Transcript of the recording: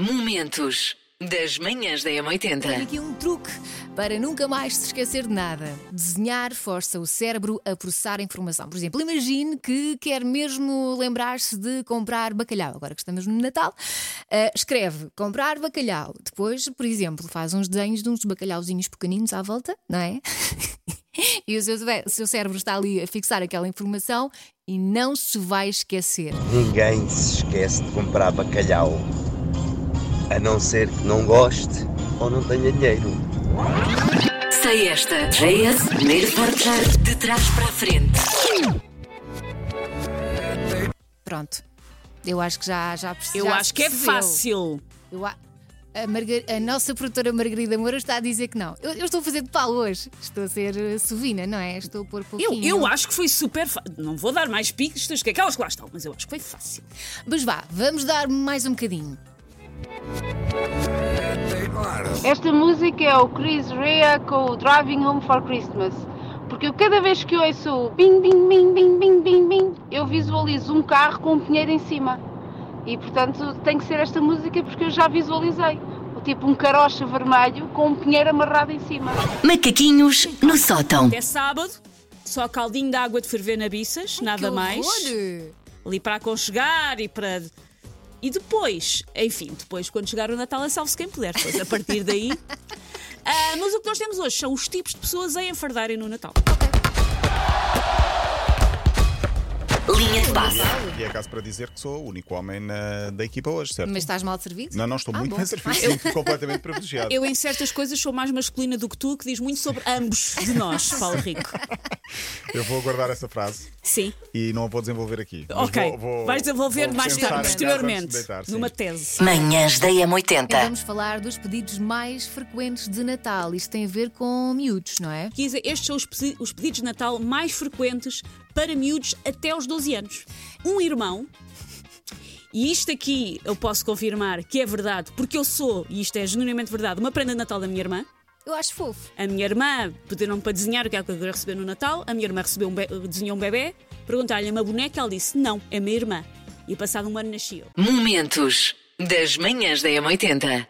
Momentos das manhãs da Tenho M80. aqui um truque para nunca mais se esquecer de nada. Desenhar força o cérebro a processar a informação. Por exemplo, imagine que quer mesmo lembrar-se de comprar bacalhau. Agora que estamos no Natal, ah, escreve comprar bacalhau. Depois, por exemplo, faz uns desenhos de uns bacalhauzinhos pequeninos à volta, não é? E o seu, o seu cérebro está ali a fixar aquela informação e não se vai esquecer. Ninguém se esquece de comprar bacalhau. A não ser que não goste ou não tenha dinheiro. Sei esta. JS, primeiro portar de trás para a frente. Pronto. Eu acho que já, já percebeu. Eu acho que é fácil. Eu a... A, Margar- a nossa produtora Margarida Moura está a dizer que não. Eu, eu estou a fazer de pau hoje. Estou a ser uh, sovina, não é? Estou a pôr Eu, pouquinho. eu acho que foi super fácil. Não vou dar mais pistas que aquelas que lá estão, mas eu acho que foi fácil. Mas vá, vamos dar mais um bocadinho. Esta música é o Chris Rea com o Driving Home for Christmas. Porque eu cada vez que ouço o bing, bing, bing, bing, bing, bing, bing, eu visualizo um carro com um pinheiro em cima. E portanto tem que ser esta música porque eu já visualizei. O Tipo um carocha vermelho com um pinheiro amarrado em cima. Macaquinhos no sótão. Até sábado, só caldinho de água de ferver na biças, nada Que mais. horror! Ali para aconchegar e para. E depois, enfim, depois quando chegar o Natal, a salve-se quem puder. Pois a partir daí. Ah, mas o que nós temos hoje são os tipos de pessoas a enfardarem no Natal. Linha de passe. E é caso para dizer que sou o único homem na- da equipa hoje, certo? Mas estás mal servido? Não, não estou Ah, muito bom. bem servido, sinto-me completamente privilegiado. Eu, em certas coisas, sou mais masculina do que tu, que diz muito sobre ambos de nós, Paulo Rico. Eu vou guardar essa frase Sim. e não a vou desenvolver aqui. Mas Ok. vou- vou- Vais desenvolver vou mais pensar tarde, em casa antes de posteriormente, deitar, sim. numa tese. Manhãs da E M80. vamos falar dos pedidos mais frequentes de Natal. Isto tem a ver com miúdos, não é? Dizer, estes são os, os pedidos de Natal mais frequentes para miúdos até aos 12 anos. Um irmão, e isto aqui eu posso confirmar que é verdade, porque eu sou, e isto é genuinamente verdade, uma prenda de Natal da minha irmã. Eu acho fofo. A minha irmã pediram para desenhar o que é que eu queria receber no Natal. A minha irmã recebeu um desenhou um bebê. Perguntaram-lhe uma boneca, ela disse: Não, é minha irmã. E passado um ano nascia eu. Momentos das manhãs da M80.